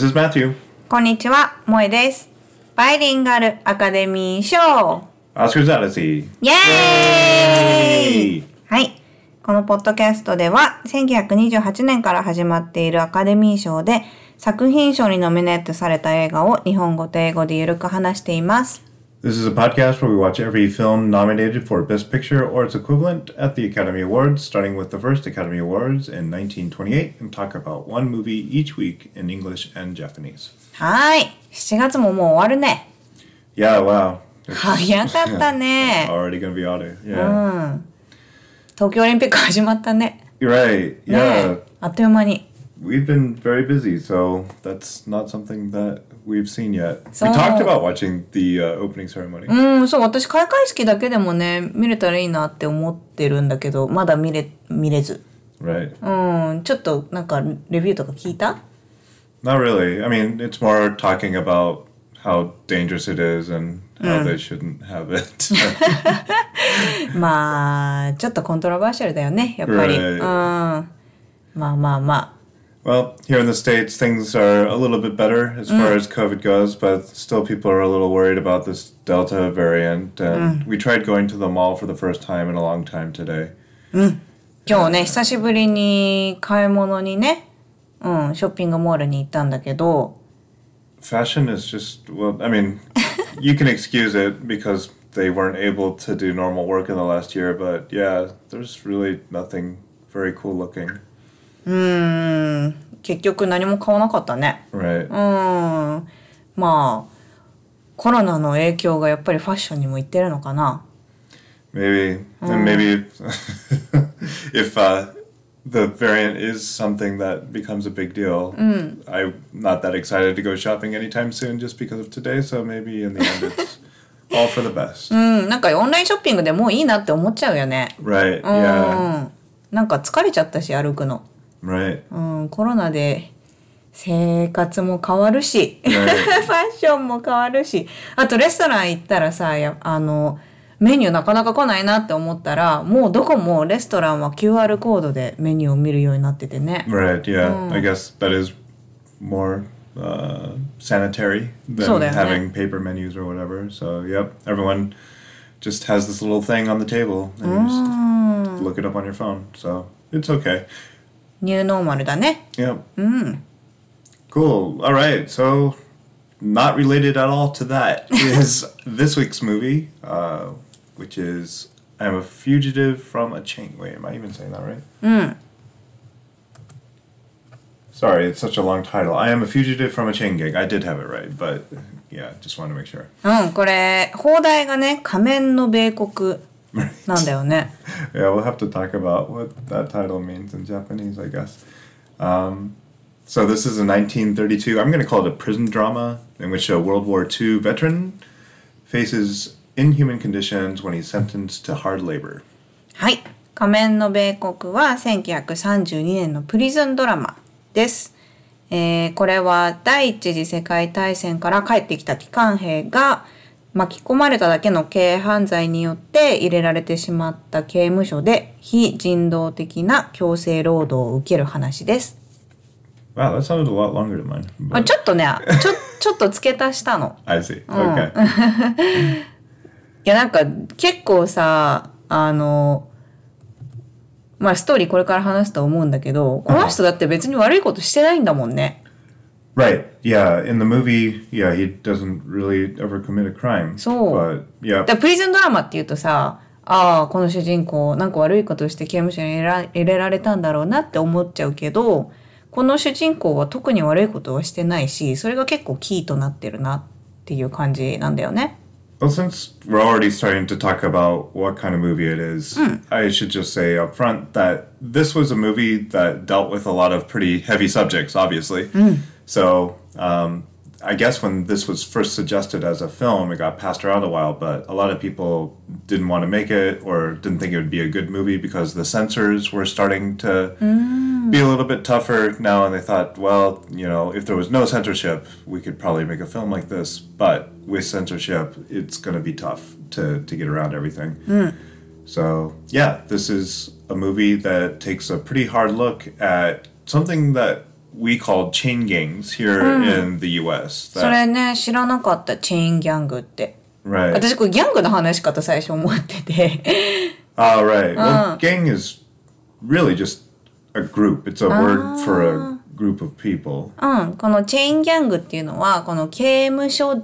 This is Matthew. こんにちは、萌えです。バイリンガルアカデミー賞 Oscar's Odyssey. イエーイはい。このポッドキャストでは、1928年から始まっているアカデミー賞で、作品賞にノミネートされた映画を日本語と英語でゆるく話しています。This is a podcast where we watch every film nominated for Best Picture or its equivalent at the Academy Awards, starting with the first Academy Awards in 1928, and talk about one movie each week in English and Japanese. はーい。7月ももう終わるね。 Yeah, wow. It's 早かったね。 already gonna be autumn. Yeah. 東京オリンピック始まったね。 You're right. ね Yeah. あっという間に。 We've been very busy, so that's not something that we've seen yet. We talked about watching the uh, opening ceremony. うん、そう、私開会式だけでもね、見れたらいいなって思ってるんだけど、まだ見れ、見れず。Right. うん、ちょっとなんかレビューとか聞いた Not really. I mean, it's more talking about how dangerous it is and how they shouldn't have it. まあ、ちょっとコントロバーシャルだよね、やっぱり。Right. うん。まあまあま well, here in the States, things are a little bit better as far as COVID goes, but still people are a little worried about this Delta variant. And we tried going to the mall for the first time in a long time today. あ。今日ね、久しぶりに買い物にね、うん、ショッピングモールに行ったんだけど、 Fashion is just, well, I mean, you can excuse it because they weren't able to do normal work in the last year, but yeah, there's really nothing very cool looking. うん、結局何も買わなかったね。Right. うん。まあ、コロナの影響がやっぱりファッションにもいってるのかな。Maybe, and maybe if uh, the variant is something that becomes a big deal, I'm not that excited to go shopping anytime soon just because of today. So maybe in the end, it's all for the best. うん、なんかオンラインショッピングでもういいなって思っちゃうよね。Right? う Yeah. ん。なんか疲れちゃったし、歩くの。Right. うん、コロナで生活も変わるし、フ.ァッションも変わるし、あとレストラン行ったらさ、やあの、メニューなかなか来ないなって思ったら、もうどこもレストランは QR コードでメニューを見るようになっててね。Right. Yeah. I guess that is more uh, sanitary than having paper menus or whatever. So yep, everyone just has this little thing on the table, and you just look it up on your phone. So it's okay. ニューノーマルだね。 Yep. Cool. All right. So, not related at all to that is this week's movie, uh, which is I'm a fugitive from a chain. Wait, am I even saying that right? Sorry, it's such a long title. I am a fugitive from a chain gang. I did have it right, but yeah, just wanted to make sure. うん、これ、放題がね、仮面の米国 なんだよね。Yeah, we'll have to talk about what that title means in Japanese, I guess. Um, so this is a 1932. I'm going to call it a prison drama in which a World War II veteran faces inhuman conditions when he's sentenced to hard labor. はい。仮面の米国は1932年のプリズンドラマです。えーこれは第一次世界大戦から帰ってきた帰還兵が巻き込まれただけの軽犯罪によって入れられてしまった刑務所で非人道的な強制労働を受ける話です。Wow, that sounded a lot longer than mine. あ but ちょっとね、ちょ、ちょっと付け足したの。I see. Okay. いやなんか結構さあのまあストーリーこれから話すと思うんだけどこの人だって別に悪いことしてないんだもんね。right. Yeah. In the movie, yeah, he doesn't really ever commit a crime. So- But yeah. でプリズンドラマっていうとさああこの主人公なんか悪いことして刑務所に入れら入れられたんだろうなって思っちゃうけどこの主人公は特に悪いことはしてないしそれが結構キーとなってるなっていう感じなんだよね。 Well, since we're already starting to talk about what kind of movie it is, I should just say up front that this was a movie that dealt with a lot of pretty heavy subjects, obviously. So, um, I guess when this was first suggested as a film, it got passed around a while, but a lot of people didn't want to make it or didn't think it would be a good movie because the censors were starting to be a little bit tougher now, and they thought, well, you know, if there was no censorship, we could probably make a film like this. But with censorship, it's going to be tough to, to get around everything. So, yeah, this is a movie that takes a pretty hard look at something that we call chain gangs here in the US. それね知らなかったチェーンギャングって right. 私これギャングの話かと最初思ってて Oh, right. Well, gang is really just a group. It's a word for a group of people. うんこのチェーンギャングっていうのはこの刑務所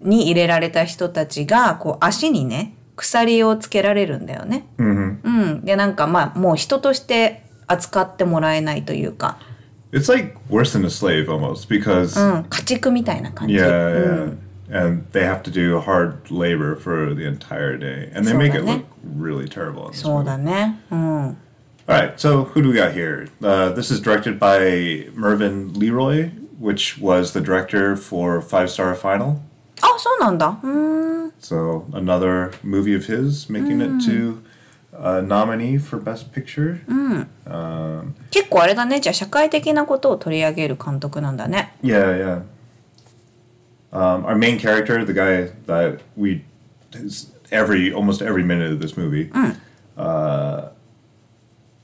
に入れられた人たちがこう足にね鎖をつけられるんだよね。うん、でなんかまあもう人として扱ってもらえないというか、it's like worse than a slave almost because yeah yeah. and they have to do hard labor for the entire day and they make it look really terrible. In this movie. so who do we got here? Uh, this is directed by Mervyn LeRoy, which was the director for Five Star Final. so another movie of his making it to a nominee for Best Picture、うんうん、結構あれだね。じゃあ社会的なことを取り上げる監督なんだね。Mm. Yeah, yeah、um, Our main character, the guy that we every, almost every minute of this movie. Mm. uh,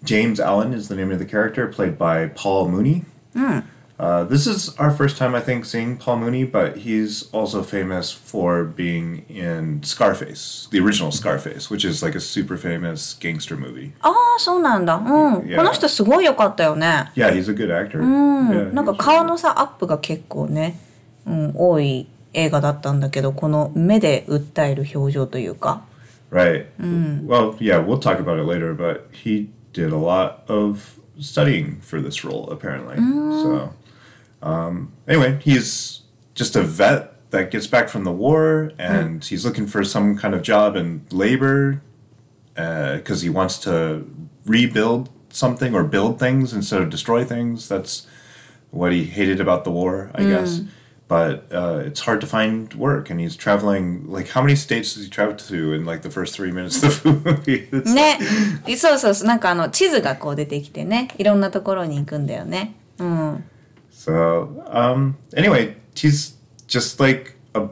James Allen is the name of the character played by Paul Muni、うん mm. Uh, this is our first time, I think, seeing Paul Muni, but he's also famous for being in Scarface, the original Scarface, which is like a super famous gangster movie. ああ、そうなんだ。うん。Yeah. この人すごい良かったよね。Yeah, he's a good actor. うん。Yeah, なんか he. Well, yeah, we'll talk about it later, but he did a lot of studying for this role, apparently. So, um, anyway, he's just a vet that gets back from the war and he's looking for some kind of job in labor because he wants to rebuild something or build things instead of destroy things. That's what he hated about the war, I guess. But uh, it's hard to find work, and he's traveling. Like, how many states does he travel to in like the first three minutes of the movie? It's- ね。そうそうそう。なんかあの地図がこう出てきてね、いろんなところに行くんだよね。うん。 So, um, anyway, he's just like a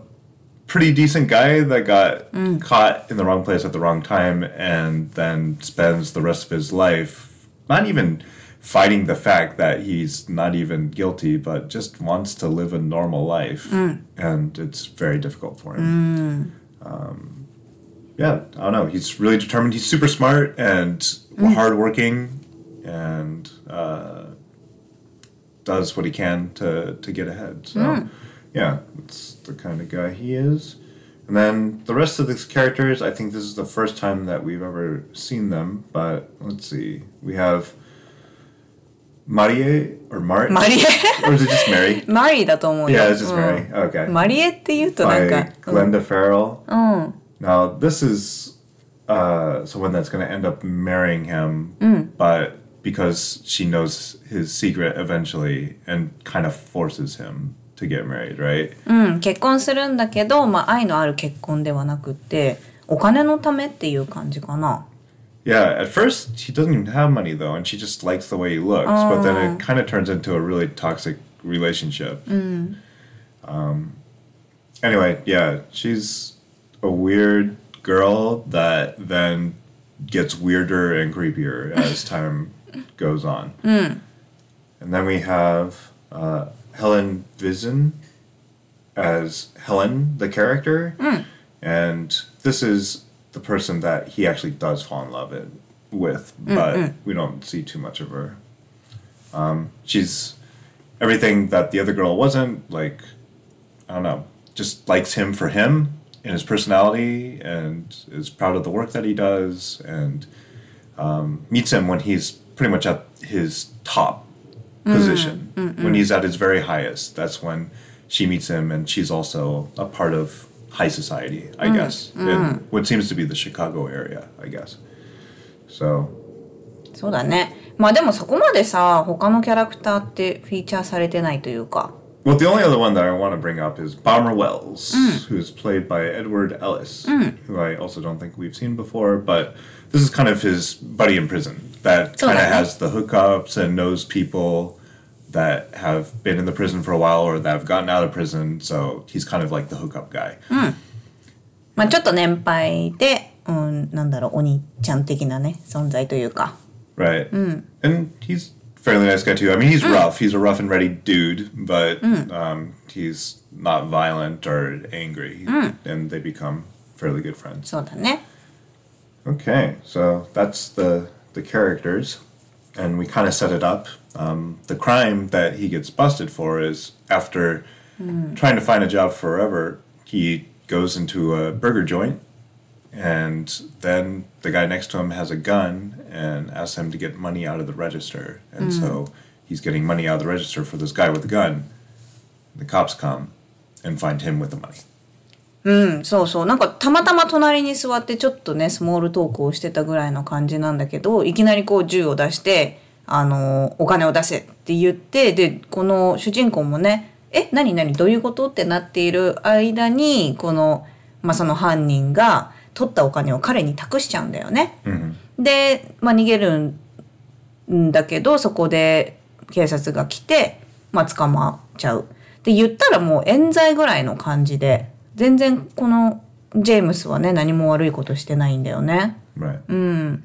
pretty decent guy that got caught in the wrong place at the wrong time and then spends the rest of his life not even fighting the fact that he's not even guilty, but just wants to live a normal life. And it's very difficult for him. Um, yeah, I don't know. He's really determined. He's super smart and hardworking and uh, does what he can to to get ahead. So yeah, that's the kind of guy he is. And then the rest of these characters, I think this is the first time that we've ever seen them. But let's see, we have Marie or Mar マリエ or is it just Mary? マリーだと思うよ。 Yeah, it's just うん Mary. Okay. マリエって言うとなん By か。うん。 Glenda Farrell. うん。 Now this is uh, someone that's going to end up marrying him, but because she knows his secret eventually and kind of forces him to get married, right? うん、結婚するんだけど、まあ、愛のある結婚ではなくってお金のためっていう感じかな。 Yeah, at first he doesn't even have money though, and she just likes the way he looks. But then it kind of turns into a really toxic relationship. Um, anyway, yeah, she's a weird girl that then gets weirder and creepier as time goes on. And then we have uh, Helen Vinson as Helen, the character. And this is the person that he actually does fall in love with, but we don't see too much of her. Um, she's everything that the other girl wasn't, like, I don't know, just likes him for him and his personality and is proud of the work that he does and um, meets him when he's pretty much at his top position. When he's at his very highest, that's when she meets him and she's also a part of high society, I guess, in what seems to be the Chicago area, I guess. So, そうだね。まあでもそこまでさ他のキャラクターってフィーチャーされてないというか。 well, the only other one that I want to bring up is Bomber Wells, who's played by Edward Ellis, who I also don't think we've seen before, but this is kind of his buddy in prison that So kind of that- has the hookups and knows people that have been in the prison for a while or that have gotten out of prison. So he's kind of like the hookup guy. まあちょっと年配で、うん、なんだろうお兄ちゃん的なね存在というか。 Right. And he's fairly nice guy too. I mean, he's mm. rough. He's a rough and ready dude, but mm. um, he's not violent or angry, mm. and they become fairly good friends. Okay, so that's the the characters, and we kind of set it up. Um, the crime that he gets busted for is after mm. trying to find a job forever, he goes into a burger joint and then the guy next to him has a gun and asks him to get money out of the register, and so he's getting money out of the register for this guy with the gun. The cops come and find him with the money. うん、そうそう。なんかたまたま隣に座ってちょっとね、スモールトークをしてたぐらいの感じなんだけど、いきなりこう銃を出して、あの、お金を出せって言って、で、この主人公もね、え、何何どういうことってなっている間に、この、まあ、その犯人が取ったお金を彼に託しちゃうんだよね。で、まあ、逃げるんだけど、そこで警察が来て、まあ、捕まっちゃう。で、言ったらもう冤罪ぐらいの感じで、全然このジェームスはね、何も悪いことしてないんだよね。Right.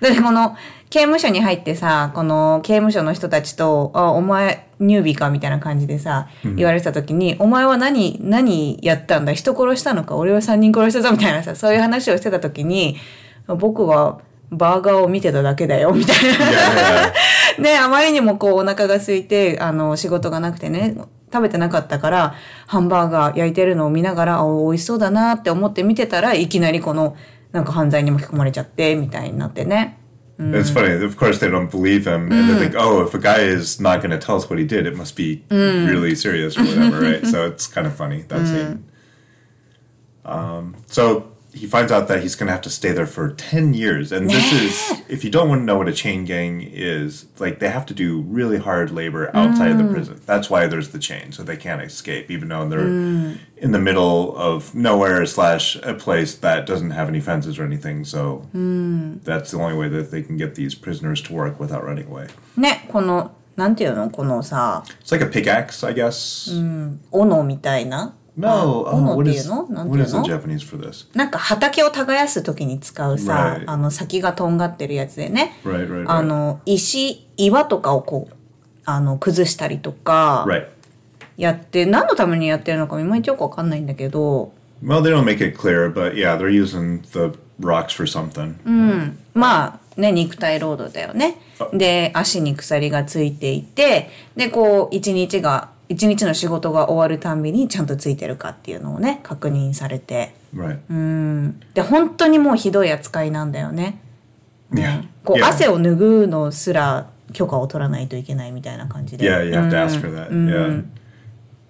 で、この刑務所に入ってさ、この刑務所の人たちと、あ、お前、ニュービーかみたいな感じでさ、言われてた時に、お前は何、何やったんだ？人殺したのか？俺は3人殺したぞ？みたいなさ、そういう話をしてた時に、僕はバーガーを見てただけだよ、みたいな。ね、あまりにもこうお腹が空いて、あの、仕事がなくてね、食べてなかったから、ハンバーガー焼いてるのを見ながら、あ、美味しそうだなって思って見てたらいきなりこの、なんか犯罪に巻き込まれちゃって、みたいになってね。It's mm. funny. Of course, they don't believe him, and they think, mm. "Oh, if a guy is not going to tell us what he did, it must be mm. really serious or whatever." right? So it's kind of funny that scene. Um, so he finds out that he's going to have to stay there for ten years, and this is if you don't want to know what a chain gang is, like they have to do really hard labor outside of the prison. That's why there's the chain, so they can't escape, even though they're in the middle of nowhere slash a place that doesn't have any fences or anything. So that's the only way that they can get these prisoners to work without running away. ね、この、なんていうのこのさ、 It's like a pickaxe, I guess. 斧みたいな。 No, あ oh, 斧っ what is what is the の Japanese for this? なんか畑を耕す時に使うさ、Right. あの先がとんがってるやつでね。Right, right, right. あの、石、岩とかをこう、あの、崩したりとか、Right. やって、何のためにやってるのかいまいちよくわかんないんだけど、Well, they don't make it clear, but yeah, they're using the rocks for something. まあね、肉体労働だよね。で、足に鎖がついていて、で、こう、一日が、一日の仕事が終わるたんびにちゃんとついてるかっていうのをね、確認されて。Right. で、本当にもうひどい扱いなんだよね。Yeah. こう、yeah. 汗を拭うのすら許可を取らないといけないみたいな感じで。Yeah, you have to ask for that. Yeah.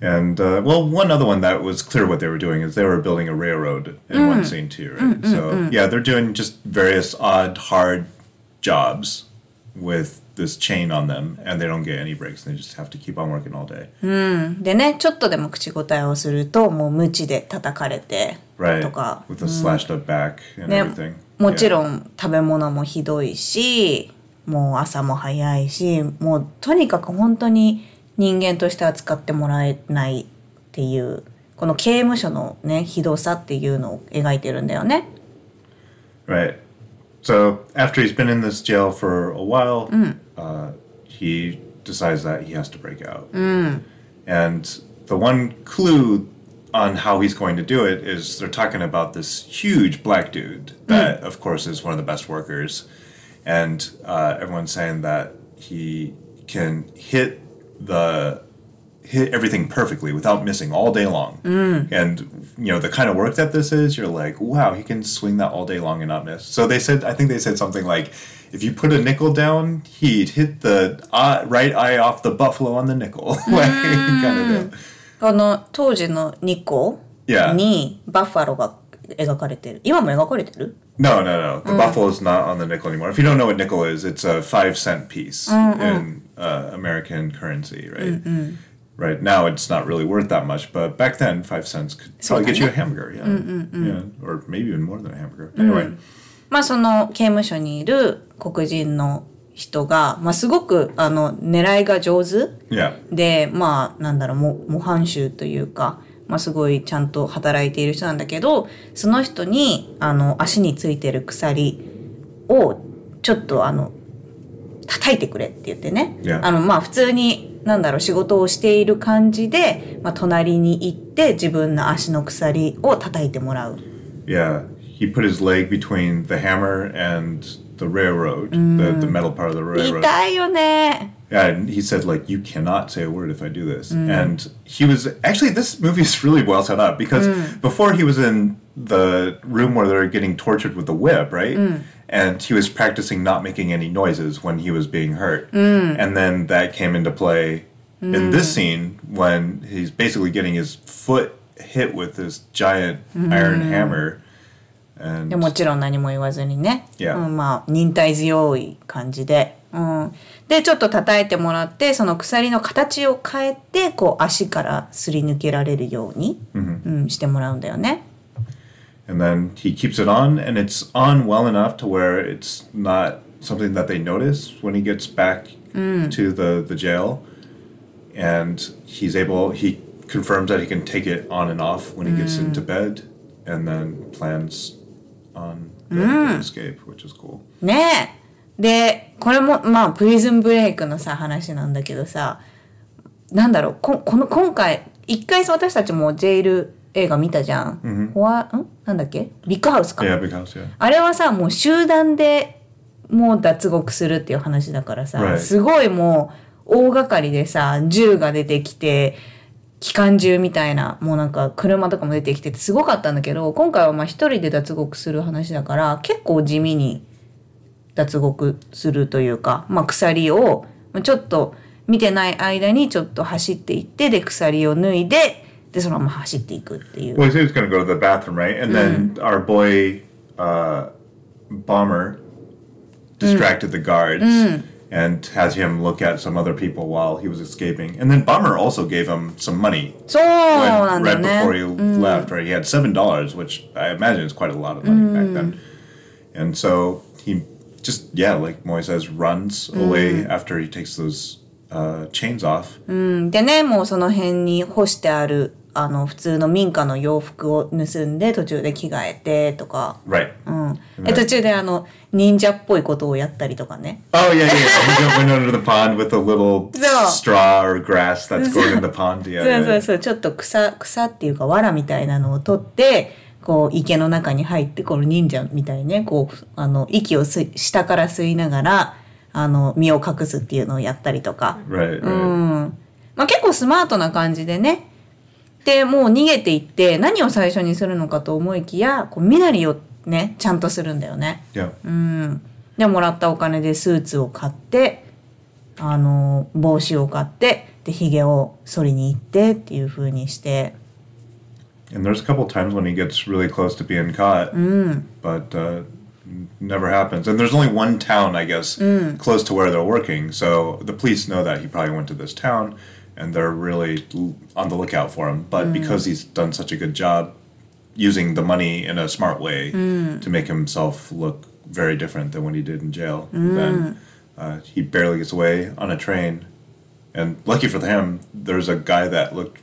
And uh, well, one other one that was clear what they were doing is they were building a railroad in one scene too, right? so yeah, they're doing just various odd, hard jobs with this chain on them, and they don't get any breaks. They just have to keep on working all day. でね、ちょっとでも口答えをすると、もう無知で叩かれて、Right. とか。With a slashed up back and ね everything.、もち.ろん食べ物もひどいしもう朝も早いしもうとにかく本当に人間として扱ってもらえないっていうこの刑務所のねひどさっていうのを描いてるんだよね。Right. So after he's been in this jail for a while, uh, he decides that he has to break out. And the one clue on how he's going to do it is they're talking about this huge black dude that, of course, is one of the best workers. And uh, everyone's saying that he can hit the hit everything perfectly without missing all day long. And you know the kind of work that this is, you're like, wow, he can swing that all day long and not miss. So they said, I think they said something like, if you put a nickel down, he'd hit the eye, right eye off the buffalo on the nickel. like, kind of deal. この当時のニコ Yeah. にバッファローが描かれてる今も描かれてる No, no, no. The buffalo's not on the nickel anymore. If you don't know what nickel is, it's a five cent piece in uh, American currency, right? Right now, it's not really worth that much, but back then, five cents could probably get you a hamburger, yeah, yeah, or maybe even more than a hamburger. Anyway, まあその刑務所にいる黒人の人が、まあ、すごくあの狙いが上手 yeah, でまあなんだろう模模範囚というか、まあ、すごいちゃんと働いている人なんだけどその人にあの足についてる鎖をちょっとあの叩いてくれって言ってね。あの、まあ普通に、なんだろう、仕事をしている感じで、まあ隣に行って自分の足の鎖を叩いてもらう。Yeah, he put his leg between the hammer and the railroad, the, the metal part of the railroad. 痛いよね。Yeah, and he said like, "You cannot say a word if I do this." And he was actually this movie is really well set up because before he was in the room where they were getting tortured with the whip, right? And he was practicing not making any noises when he was being hurt, and then that came into play in this scene when he's basically getting his foot hit with this giant iron hammer. And でもちろん何も言わずにね、 Yeah. うん、まあ忍耐強い感じで、うん、でちょっと叩いてもらってその鎖の形を変えてこう足からすり抜けられるように、うん、してもらうんだよね。 and then he keeps it on and it's on well enough to where it's not something that they notice when he gets back to the, the jail and he's able he confirms that he can take it on and off when he gets into bed and then plans on the, the escape which is cool ねえ。でこれもまあプリズンブレイクのさ話なんだけどさなんだろうここの今回一回さ私たちもジェイル 映画見たじゃん。ホワん？なんだっけ？ビッグハウスか。yeah house yeah あれはさもう集団でもう脱獄するっていう話だからさ、Right. すごいもう大掛かりでさ銃が出てきて機関銃みたいなもうなんか車とかも出てきててすごかったんだけど今回はまあ一人で脱獄する話だから結構地味に脱獄するというか、まあ、鎖をまあちょっと見てない間にちょっと走っていってで鎖を脱いででそのまま走っていくっていう。 well he said he was going to go to the bathroom right and then our boy uh, bomber distracted the guards and had him look at some other people while he was escaping and then bomber also gave him some money そうな when, んだよ right ね。 before he left right he had seven dollars which i imagine is quite a lot of money back then and so he just yeah like moy says runs away after he takes those uh, chains off でねもうその辺に干してある あの普通の民家の洋服を盗んで途中で着替えてとか、right うん、で途中であの忍者っぽいことをやったりとかね Oh yeah, yeah. He went under the pond with a little So- straw or grass that's going in the pond? そ Yeah, うそう yeah. そうちょっと草草っていうか藁みたいなのを取ってこう池の中に入ってこの忍者みたいにねこうあの息を吸い下から吸いながらあの身を隠すっていうのをやったりとか。Right, right. うんまあ、結構スマートな感じでね。でもう逃げていって何を最初にするのかと思いきやこう身なりをねちゃんとするんだよね。うん、でもらったお金でスーツを買ってあの帽子を買ってでひげを剃りに行ってっていう風にして。And there's a couple times when he gets really close to being caught, but uh, never happens. And there's only one town, I guess, close to where they're working. So the police know that he probably went to this town, and they're really on the lookout for him. But mm. because he's done such a good job using the money in a smart way mm. to make himself look very different than what he did in jail, mm. then uh, he barely gets away on a train. And lucky for him, there's a guy that looked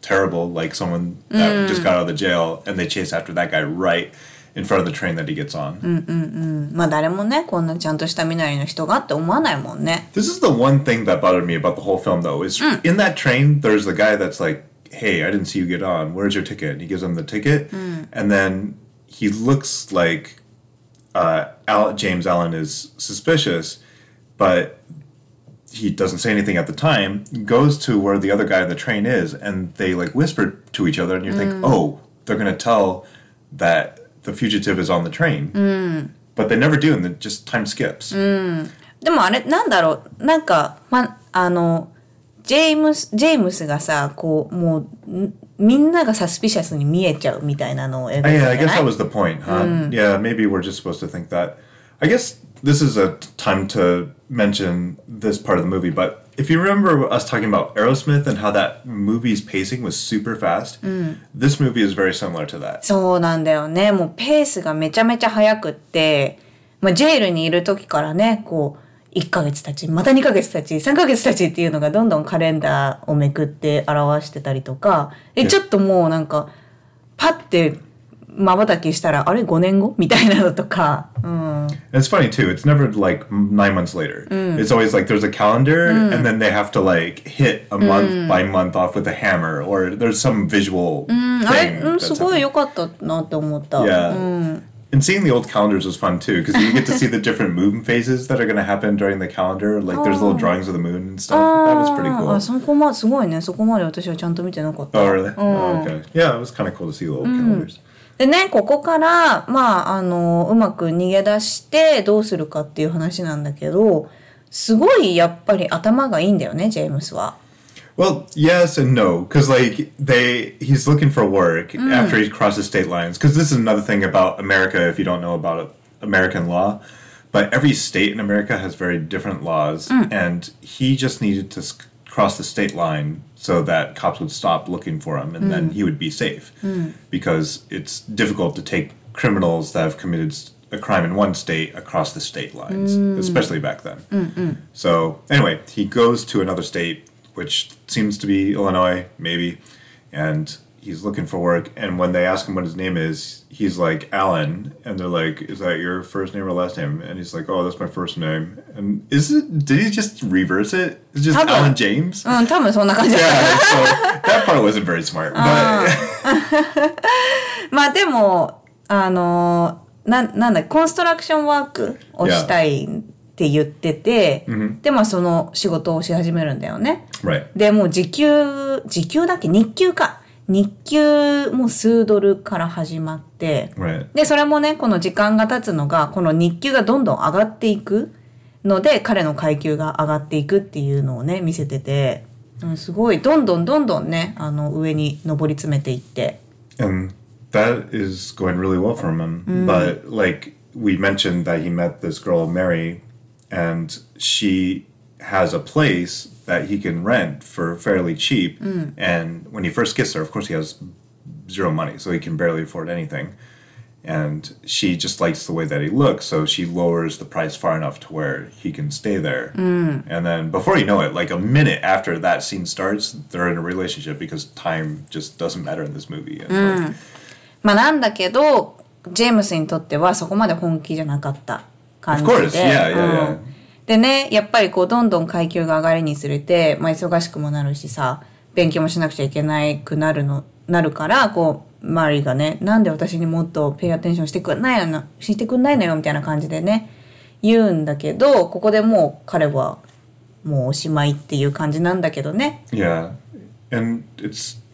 terrible, like someone that just got out of the jail, and they chase after that guy right in front of the train that he gets on. まあ誰もねこんなちゃんとした身なりの人がって思わないもんね。 This is the one thing that bothered me about the whole film, though, is in that train, there's the guy that's like, "Hey, I didn't see you get on. Where's your ticket?" And he gives him the ticket, and then he looks like uh, Al- James Allen is suspicious, but he doesn't say anything at the time. Goes to where the other guy in the train is, and they like whisper to each other, and you think, "Oh, they're gonna tell that the fugitive is on the train," but they never do, and then just time skips. でもあれなんだろうなんかまあのジェームスジェームスがさこうもうんみんながサスピシャスに見えちゃうみたいなのを描いて Oh, たじ yeah, ゃ I ない guess that was the point, huh? Yeah, maybe we're just supposed to think that. I guess this is a t- time to mention this part of the movie, but if you remember us talking about Aerosmith and how that movie's pacing was super fast, this movie is very similar to that. そうなんだよね。もうペースがめちゃめちゃ速くって、まあ、ジェイルにいる時からね、こう、1ヶ月経ち、また2ヶ月経ち、3ヶ月経ちっていうのがどんどんカレンダーをめくって表してたりとか、え、ちょっともうなんか、パッて瞬きしたらあれ5年後みたいなのとか、うん、 It's funny too. It's never like nine months later. It's always like there's a calendar, and then they have to like hit a month by month off with a hammer, or there's some visual あれ、 thing. うん、す that's ごい happening. 良かったなって思った。 Yeah. And seeing the old calendars was fun too, because you get to see the different moon phases that are going to happen during the calendar. Like there's little drawings of the moon and stuff. That was pretty あ cool. そこますごいねそこまで私はちゃんと見てなかった。 Oh, really? Oh, okay. Yeah, it was kind of cool to see the old calendars. でねここからまああのうまく逃げ出してどうするかっていう話なんだけどすごいやっぱり頭がいいんだよねジェームスは。Well, yes and no, because like they, he's looking for work after he crosses state lines. Because this is another thing about America. If you don't know about American law, but every state in America has very different laws, and he just needed to cross the state line so that cops would stop looking for him, and then mm. he would be safe. Mm. Because it's difficult to take criminals that have committed a crime in one state across the state lines, mm. especially back then. So anyway, he goes to another state, which seems to be Illinois, maybe, and he's looking for work. And when they ask him what his name is, he's like Alan, and they're like, "Is that your first name or last name?" And he's like, "Oh, that's my first name." And is it? Did he just reverse it? It's just Probably. Alan James. うん多分そんな感じだった。 Yeah, so that part wasn't very smart. But まあでもあのななんだコンストラクションワークをしたいって言ってて、でまあその仕事をし始めるんだよね。 right, でもう時給時給だっけ日給か 日給も数ドルから始まって。right. でそれもねこの時間が経つのがこの日給がどんどん上がっていくので彼の階級が上がっていくっていうのをね見せてて、うん、すごいどんどんどんどんねあの上に上り詰めていって。and that is going really well for him. But like we mentioned that he met this girl Mary, and she has a place that he can rent for fairly cheap. And when he first gets there, of course, he has zero money, so he can barely afford anything. And she just likes the way that he looks, so she lowers the price far enough to where he can stay there. And then before you know it, like a minute after that scene starts, they're in a relationship because time just doesn't matter in this movie. And, like, まあなんだけどジェームスにとってはそこまで本気じゃなかった感じ Of course, で。 yeah, yeah, yeah. でねやっぱりこうどんどん階級が上がりにつれて、まあ、忙しくもなるしさ勉強もしなくちゃいけないくなるのなるからこうマリーがねなんで私にもっとペイアテンションしてくんないのしてくんないのよみたいな感じでね言うんだけどここでもう彼はもうおしまいっていう感じなんだけどね。Yeah, and it's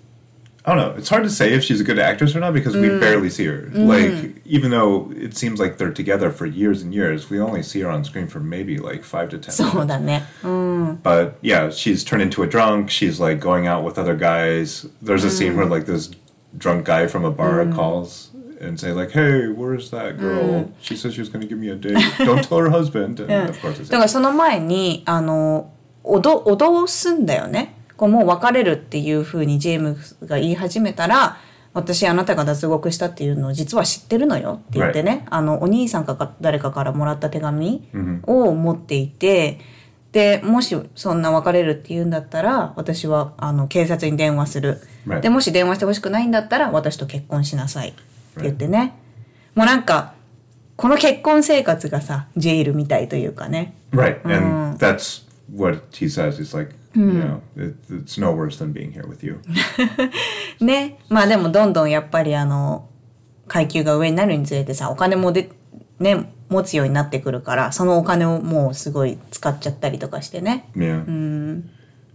I don't know. It's hard to say if she's a good actress or not because we barely see her. Like even though it seems like they're together for years and years, we only see her on screen for maybe like five to ten. そう minutes. だね。うん。 But yeah, she's turned into a drunk. She's like going out with other guys. There's a scene where like this drunk guy from a bar calls and say like, "Hey, where's that girl? She said she was going to give me a date. Don't tell her husband." And of course, it's だからその前にあの脅脅すんだよね こうもう別れるっていうふうにジェームスが言い始めたら私あなたが脱獄したっていうのを実は知ってるのよって言ってね、あのお兄さんかか誰かからもらった手紙を持っていて、でもしそんな別れるって言うんだったら私はあの警察に電話する.でもし電話してほしくないんだったら私と結婚しなさい。って言ってね、もうなんかこの結婚生活がさジェイルみたいというかね。Right, and that's what he says. He's like, you know, it, it's no worse than being here with you. ねまあでもどんどんやっぱりあの階級が上になるにつれてさお金もでね持つようになってくるからそのお金をもうすごい使っちゃったりとかしてね Yeah.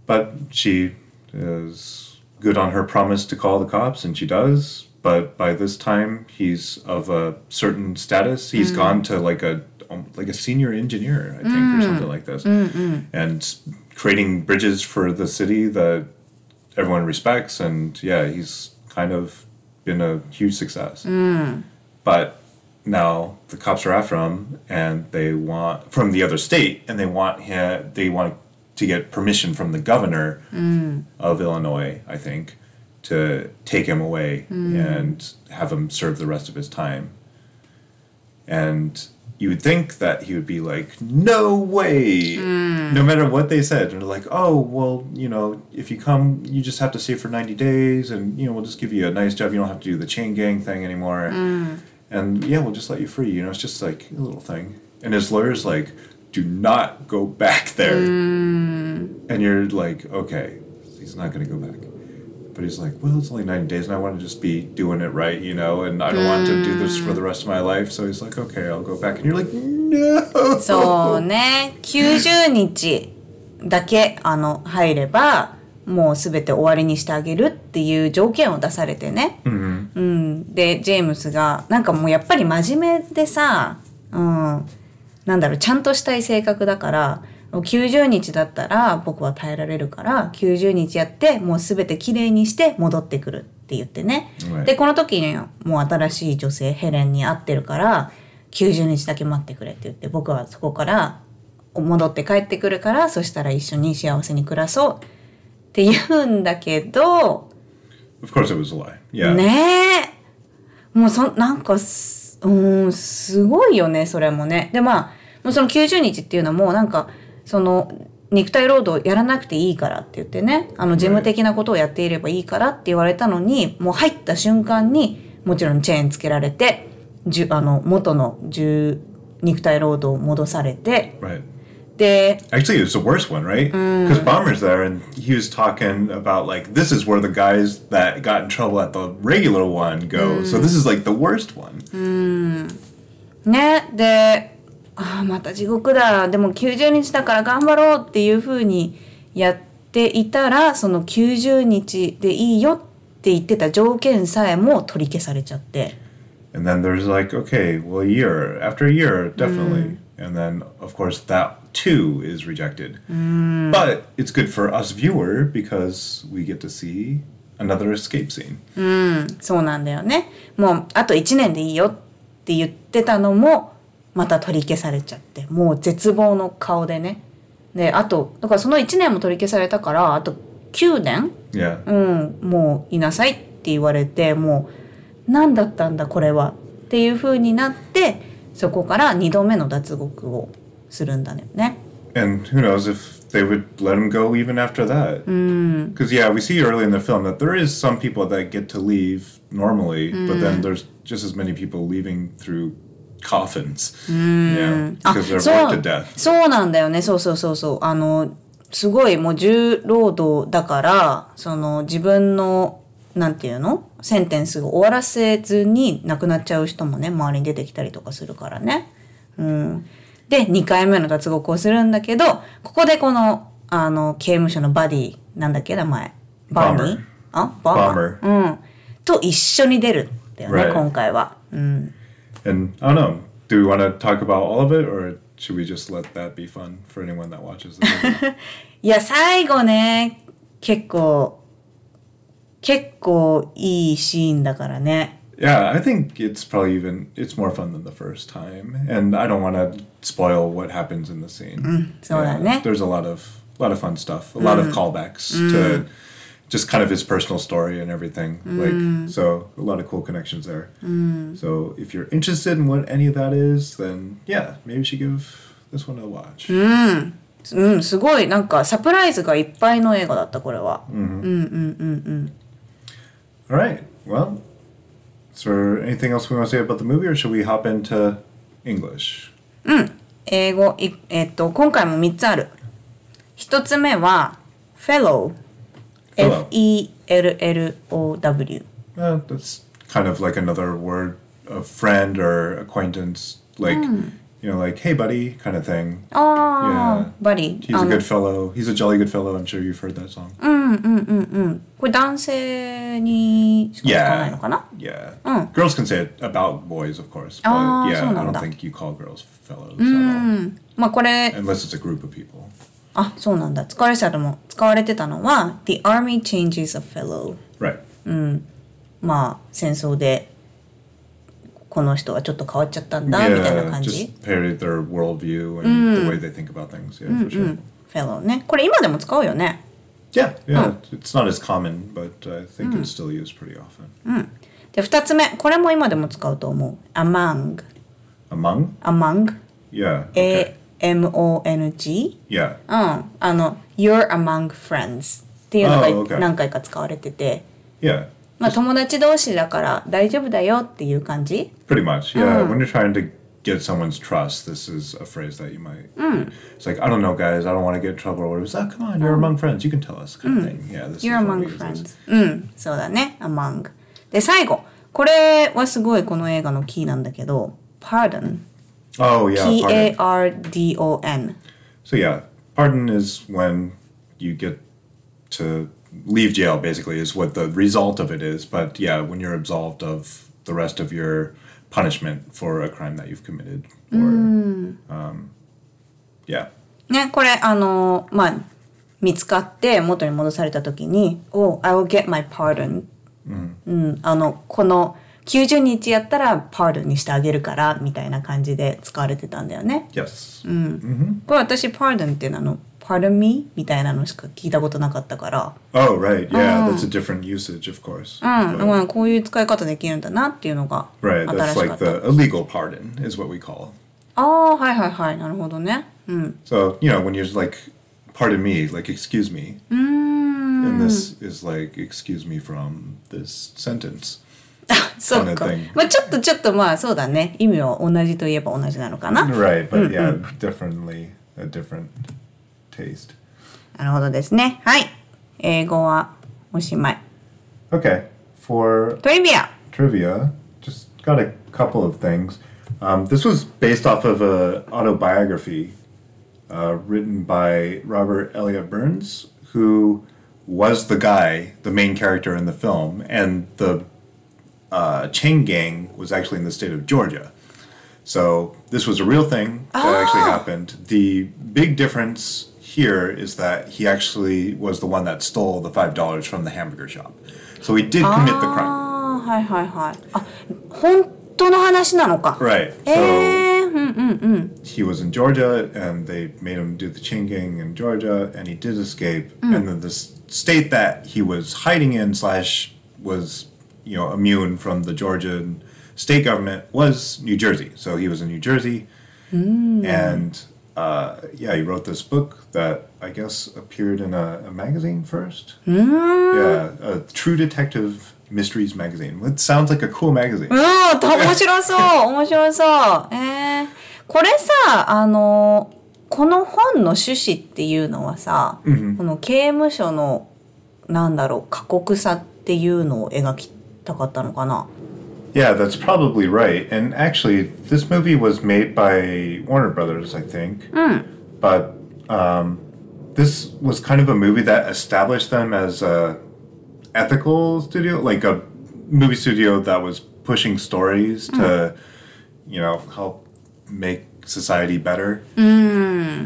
But she is good on her promise to call the cops, and she does. But by this time, he's of a certain status. He's gone to like a um, like a senior engineer, I think, or mm. something like this, mm, mm. and creating bridges for the city that everyone respects. And yeah, he's kind of been a huge success. But now the cops are after him, and they want from the other state, and they want him. They want to get permission from the governor of Illinois, I think, to take him away and have him serve the rest of his time. And you would think that he would be like, no way, hmm. no matter what they said. And they're like, oh, well, you know, if you come, you just have to stay for 90 days and, you know, we'll just give you a nice job. You don't have to do the chain gang thing anymore. Hmm. And yeah, we'll just let you free. You know, it's just like a little thing. And his lawyer's like, do not go back there. Hmm. And you're like, okay, he's not going to go back. But he's like, well, it's only 90 days and I want to just be doing it right, you know, and I don't want to do this for the rest of my life. So he's like, okay, I'll go back. And you're like, no. そうね90日だけあの入ればもう全て終わりにしてあげるっていう条件を出されてね、うん、でジェームスがなんかもうやっぱり真面目でさ、うん、なんだろうちゃんとしたい性格だから90日だったら僕は耐えられるから90日やってもう全てきれいにして戻ってくるって言ってね.でこの時にもう新しい女性ヘレンに会ってるから90日だけ待ってくれって言って僕はそこから戻って帰ってくるからそしたら一緒に幸せに暮らそうって言うんだけど Of course, it was a lie. Yeah. ねえもうそなんかすうんすごいよねそれもねでまあもうその90日っていうのもなんかその肉体労働やらなくていいからって言ってねあの事務的なことをやっていればいいからって言われたのにもう入った瞬間にもちろんチェーンつけられてじゅあの元の重肉体労働を戻されて Right. で Actually, it's the worst one, right? Because Bomber's there, and he was talking about like this is where the guys that got in trouble at the regular one go. So this is like the worst one. ねでああまた地獄だでも90日だから頑張ろうっていうふうにやっていたらその90日でいいよって言ってた条件さえも取り消されちゃって And then there's like, okay, well, a year. After a year, definitely. And then, of course, that too is rejected. But it's good for us viewer because we get to see another escape scene. そうなんだよねもうあと1年でいいよって言ってたのもまた取り消されちゃってもう絶望の顔でねであとだからその1年も取り消されたからあと9年 Yeah. うん、もういなさいって言われてもう何だったんだこれはっていう風になってそこから2度目の脱獄をするんだよね。And who knows if they would let him go even after that. Because, yeah, we see early in the film that there is some people that get to leave normally, but then there's just as many people leaving through coffins. Yeah. they're to death. そうなんだよねそうそうそうそうあのすごいもう重労働だからその自分のなんていうの？センテンスを終わらせずに亡くなっちゃう人もね周りに出てきたりとかするからね。うん、で2回目の脱獄をするんだけどここでこのあの刑務所のバディなんだっけ名前？バーニー？あ？バーマー？うん、と一緒に出るんだよね.今回は。うん、And I don't know. Do we want to talk about all of it, or should we just let that be fun for anyone that watches the movie? いや最後ね結構結構いいシーンだからね。 yeah, I think it's probably even it's more fun than the first time, and I don't want to spoil what happens in the scene. そうだね。 There's a lot of lot of fun stuff, a lot of callbacks to just kind of his personal story and everything. Like so, a lot of cool connections there. So if you're interested in what any of that is, then yeah, maybe you should give this one a watch. うん、すごいなんかサプライズがいっぱいの映画だったこれは。 All right. Well, is there anything else we want to say about the movie, or should we hop into English? 英語いえっと今回も3つある。一つ目は fellow Fellow. F E L L O W Uh, that's kind of like another word of friend or acquaintance, like you know, like hey buddy, kind of thing. ああ、 Yeah. バリ He's あ a の good fellow. He's a jolly good fellow. I'm sure you've heard that song. これ男性にしか使わない Yeah. のかな Yeah. Oh. Girls can say it about boys, of course. But Ah, yeah, I そうなんだ。 don't think you call girls fellows at all. まあこれ Unless it's a group of people. あそうなんだ使われてたのも使われてたのは The army changes a fellow Right. まあ戦争でこの人はちょっと変わっちゃったんだみたいな Yeah, 感じ just parodied their worldview and the way they think about things. Yeah, for sure. フェローねこれ今でも使うよね Yeah, yeah. It's not as common, but I think it's still used pretty often. で2つ目これも今でも使うと思う among Among? among Yeah. Okay. A-M-O-N-G Yeah. うんあの You're among friends っていうの Oh, okay. が何回か使われてて、Yeah. まあ友達同士だから大丈夫だよっていう感じ Pretty much. Yeah. When you're trying to get someone's trust, this is a phrase that you might. It's like, I don't know, guys. I don't want to get in trouble. Or it's like, come on, you're among friends. You can tell us, kind of thing. Yeah. This You're among friends うんそうだね among で最後これはすごいこの映画のキーなんだけど pardon Oh, yeah. Pardon. P-A-R-D-O-N So, yeah. Pardon is when you get to leave jail, basically, is what the result of it is. But, yeah, when you're absolved of the rest of your punishment for a crime that you've committed. Or, um, yeah. ね、これあのまあ見つかって元に戻された時に「Oh, I will get my pardon」うん、あのこの 90日やったら pardon にしてあげるからみたいな感じで使われてたんだよね。Yes. これ私 pardon っていうのあの pardon me みたいなのしか聞いたことなかったから、Oh, right. Yeah. That's a different usage, of course. うん、こういう使い方できるんだなっていうのが Right, 新 that's しか like った。the illegal pardon, is what we call. ああはいはいはいなるほどね。うん。So, you know, when you're like, pardon me, like, excuse me. And this is like, excuse me from this sentence. so kind Right, but yeah, definitely a different taste. なるほどですね。はい。英語はおしまい。Okay, for trivia. Trivia, just got a couple of things. Um, this was based off of a autobiography uh, written by Robert Elliott Burns, who was the guy, the main character in the film, and the uh, chain gang was actually in the state of Georgia. So this was a real thing that actually happened. The big difference here is that he actually was the one that stole the five dollars from the hamburger shop. So he did commit the crime. ああ、はいはいはい。あ、本当の話なのか。 Right. え So えうんうんうん。 he was in Georgia and they made him do the chain gang in Georgia and he did escape. And then the s- state that he was hiding in slash was, you know, immune from the Georgian state government was New Jersey. So he was in New Jersey. And uh, yeah, he wrote this book that I guess appeared in a, a magazine first. Yeah, a True Detective Mysteries magazine. It sounds like a cool magazine. うん、面白そう面白そう。えー、これさ、あの、この本の趣旨っていうのはさ、この刑務所の、なんだろう、過酷さっていうのを描き たかったのかな Yeah, that's probably right. And actually, this movie was made by Warner Brothers, I think. But um, this was kind of a movie that established them as a ethical studio, like a movie studio that was pushing stories to, you know, help make society better.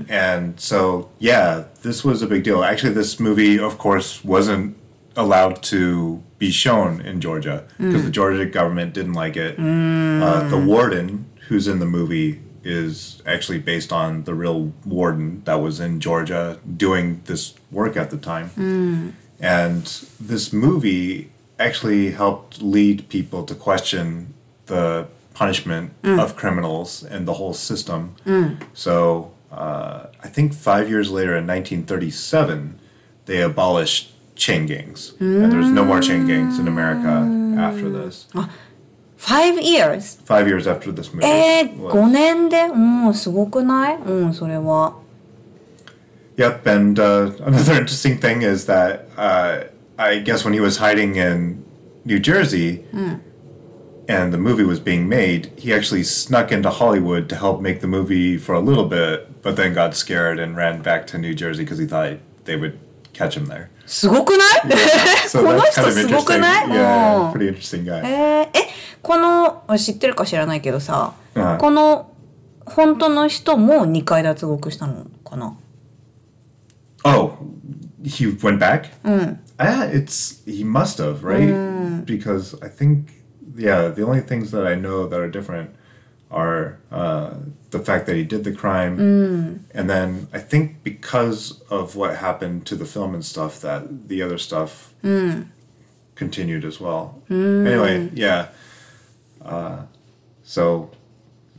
And so, yeah, this was a big deal. Actually, this movie, of course, wasn't allowed to be shown in Georgia because the mm. Georgia government didn't like it. Uh, the mm. warden who's in the movie is actually based on the real warden that was in Georgia doing this work at the time. Mm. And this movie actually helped lead people to question the punishment of criminals and the whole system. So uh, I think five years later in 1937, they abolished chain gangs. And there's no more chain gangs in America after this. Five years? Five years after this movie. えー、 was- 5年でうん、すごくないうん、それは。 Yep, and uh, another interesting thing is that uh, I guess when he was hiding in New Jersey and the movie was being made, he actually snuck into Hollywood to help make the movie for a little bit, but then got scared and ran back to New Jersey because he thought they would catch him there. すごくないこの人すごく.ない Yeah, うん pretty interesting guy. えー、えこのあ知ってるか知らないけどさ、はいこの本当の人も2回脱獄したのかな Oh, he went back? Ah, it's he must have, right? Because I think yeah, the only things that I know that are different are uh, the fact that he did the crime, and then I think because of what happened to the film and stuff, that the other stuff continued as well. Anyway, yeah. Uh, so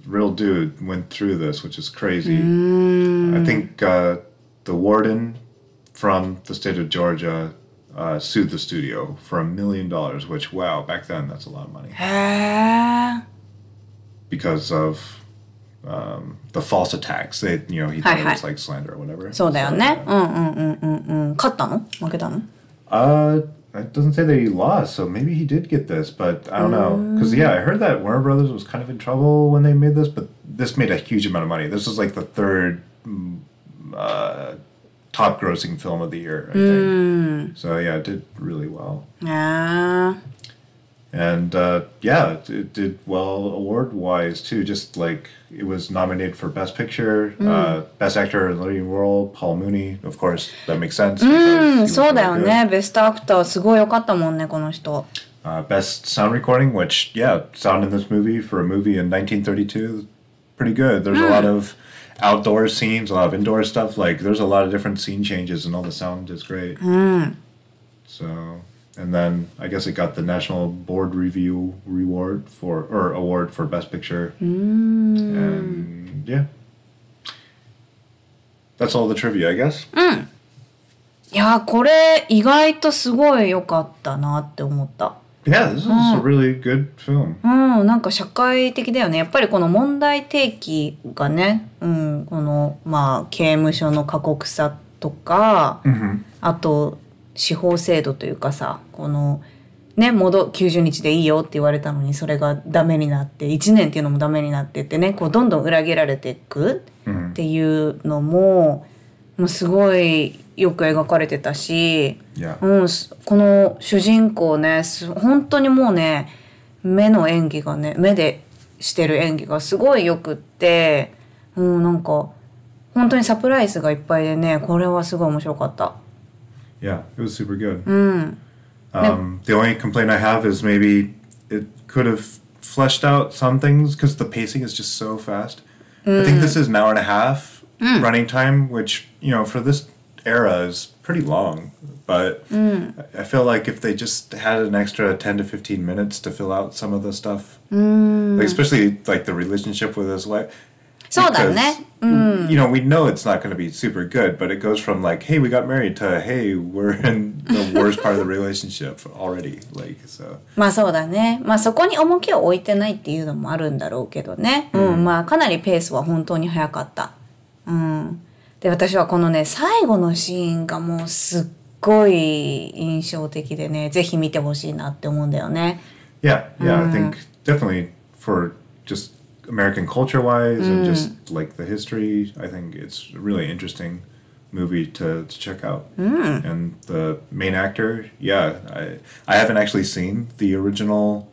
real dude went through this, which is crazy. I think uh, the warden from the state of Georgia uh, sued the studio for a million dollars, which, wow, back then that's a lot of money へえ。because of um, the false attacks. They, you know, he thought it was like slander or whatever. そうだよね。うんうんうんうんうん。勝ったの負けたの Uh, it doesn't say that he lost, so maybe he did get this, but I don't know. Because yeah, I heard that Warner Brothers was kind of in trouble when they made this, but this made a huge amount of money. This was like the third mm, uh, top grossing film of the year, I think. So yeah, it did really well. へえ。 and uh, yeah, it, it, did well award wise too. Just like it was nominated for Best Picture, mm. uh, hmm. Best Actor in Leading Role, Paul Muni, of course, that makes sense. Hmm, うん、そうだよね。ベストアクターすごい良かったもんねこの人。Uh, best sound recording, which yeah, sound in this movie for a movie in 1932, pretty good. There's mm. a hmm. lot of outdoor scenes, a lot of indoor stuff. Like there's a lot of different scene changes, and all the sound is great. Mm. So and then I guess it got the National Board Review reward for or award for best picture. And yeah, that's all the trivia, I guess. いやー、これ意外とすごい良かったなって思った。Yeah, this is a really good film. うん、なんか社会的だよね。やっぱりこの問題提起がね、うん、この、まあ、刑務所の過酷さとか、hmm あと、司法制度というかさ、この、ね、戻、90日でいいよって言われたのに、それがダメになって、1年っていうのもダメになってってね、こう、どんどん裏切られていく hmm っていうのも、もうすごいよく描かれてたし.うん、すこの主人公ねす本当にもうね目の演技がね目でしてる演技がすごいよくってうんなんか本当にサプライズがいっぱいでねこれはすごい面白かった。Yeah, it was super good. Hmm. うん、Um, the only complaint I have is maybe it could have fleshed out some things because the pacing is just so fast. I think this hmm. is an hour and a half hmm. running time, which you know for this era is pretty long. But I I feel like if they just had an extra ten to fifteen minutes to fill out some of the stuff, like especially like the relationship with his wife. そうだね。You know, we know it's not going to be super good, but it goes from like, "Hey, we got married" to "Hey, we're in the worst part of the relationship already." Like, so まあそうだね。まあそこに重きを置いてないっていうのもあるんだろうけどね。うん、まあかなりペースは本当に速かった。うん。で、私はこのね、最後のシーンがもうすっごい印象的でね、ぜひ見てほしいなって思うんだよね。yeah, yeah, I think definitely for just American culture wise and just like the history, I think it's a really interesting movie to, to check out. And the main actor, yeah, I I haven't actually seen the original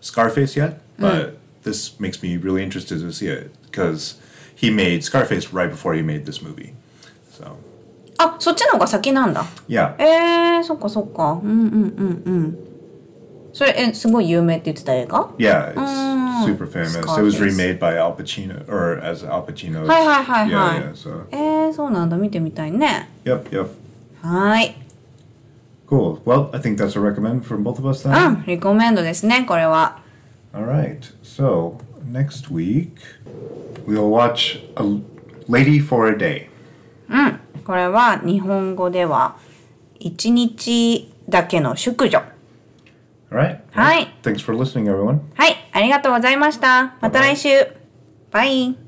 Scarface yet, but this makes me really interested to see it because he made Scarface right before he made this movie. So あ、そっちの方が先なんだ。 yeah, えー、そっかそっか。うんうんうんうん。 それ、え、すごい有名って言ってた映画 yeah, it's Mm, super famous. It was remade by Al Pacino or as Al Pacino's. Hi, hi, hi, yeah, hi. yeah. So えー、そうなんだ。見てみたいね。yep, yep. はーい。Cool. Well, I think that's a recommend from both of us う then. ん、リコメンドですね、これは。All right. So next week we'll watch a Lady for a Day. うん。これは日本語では一日だけの淑女。All right. Hi. Thanks for listening, everyone. はい、ありがとうございました。また来週。バイ。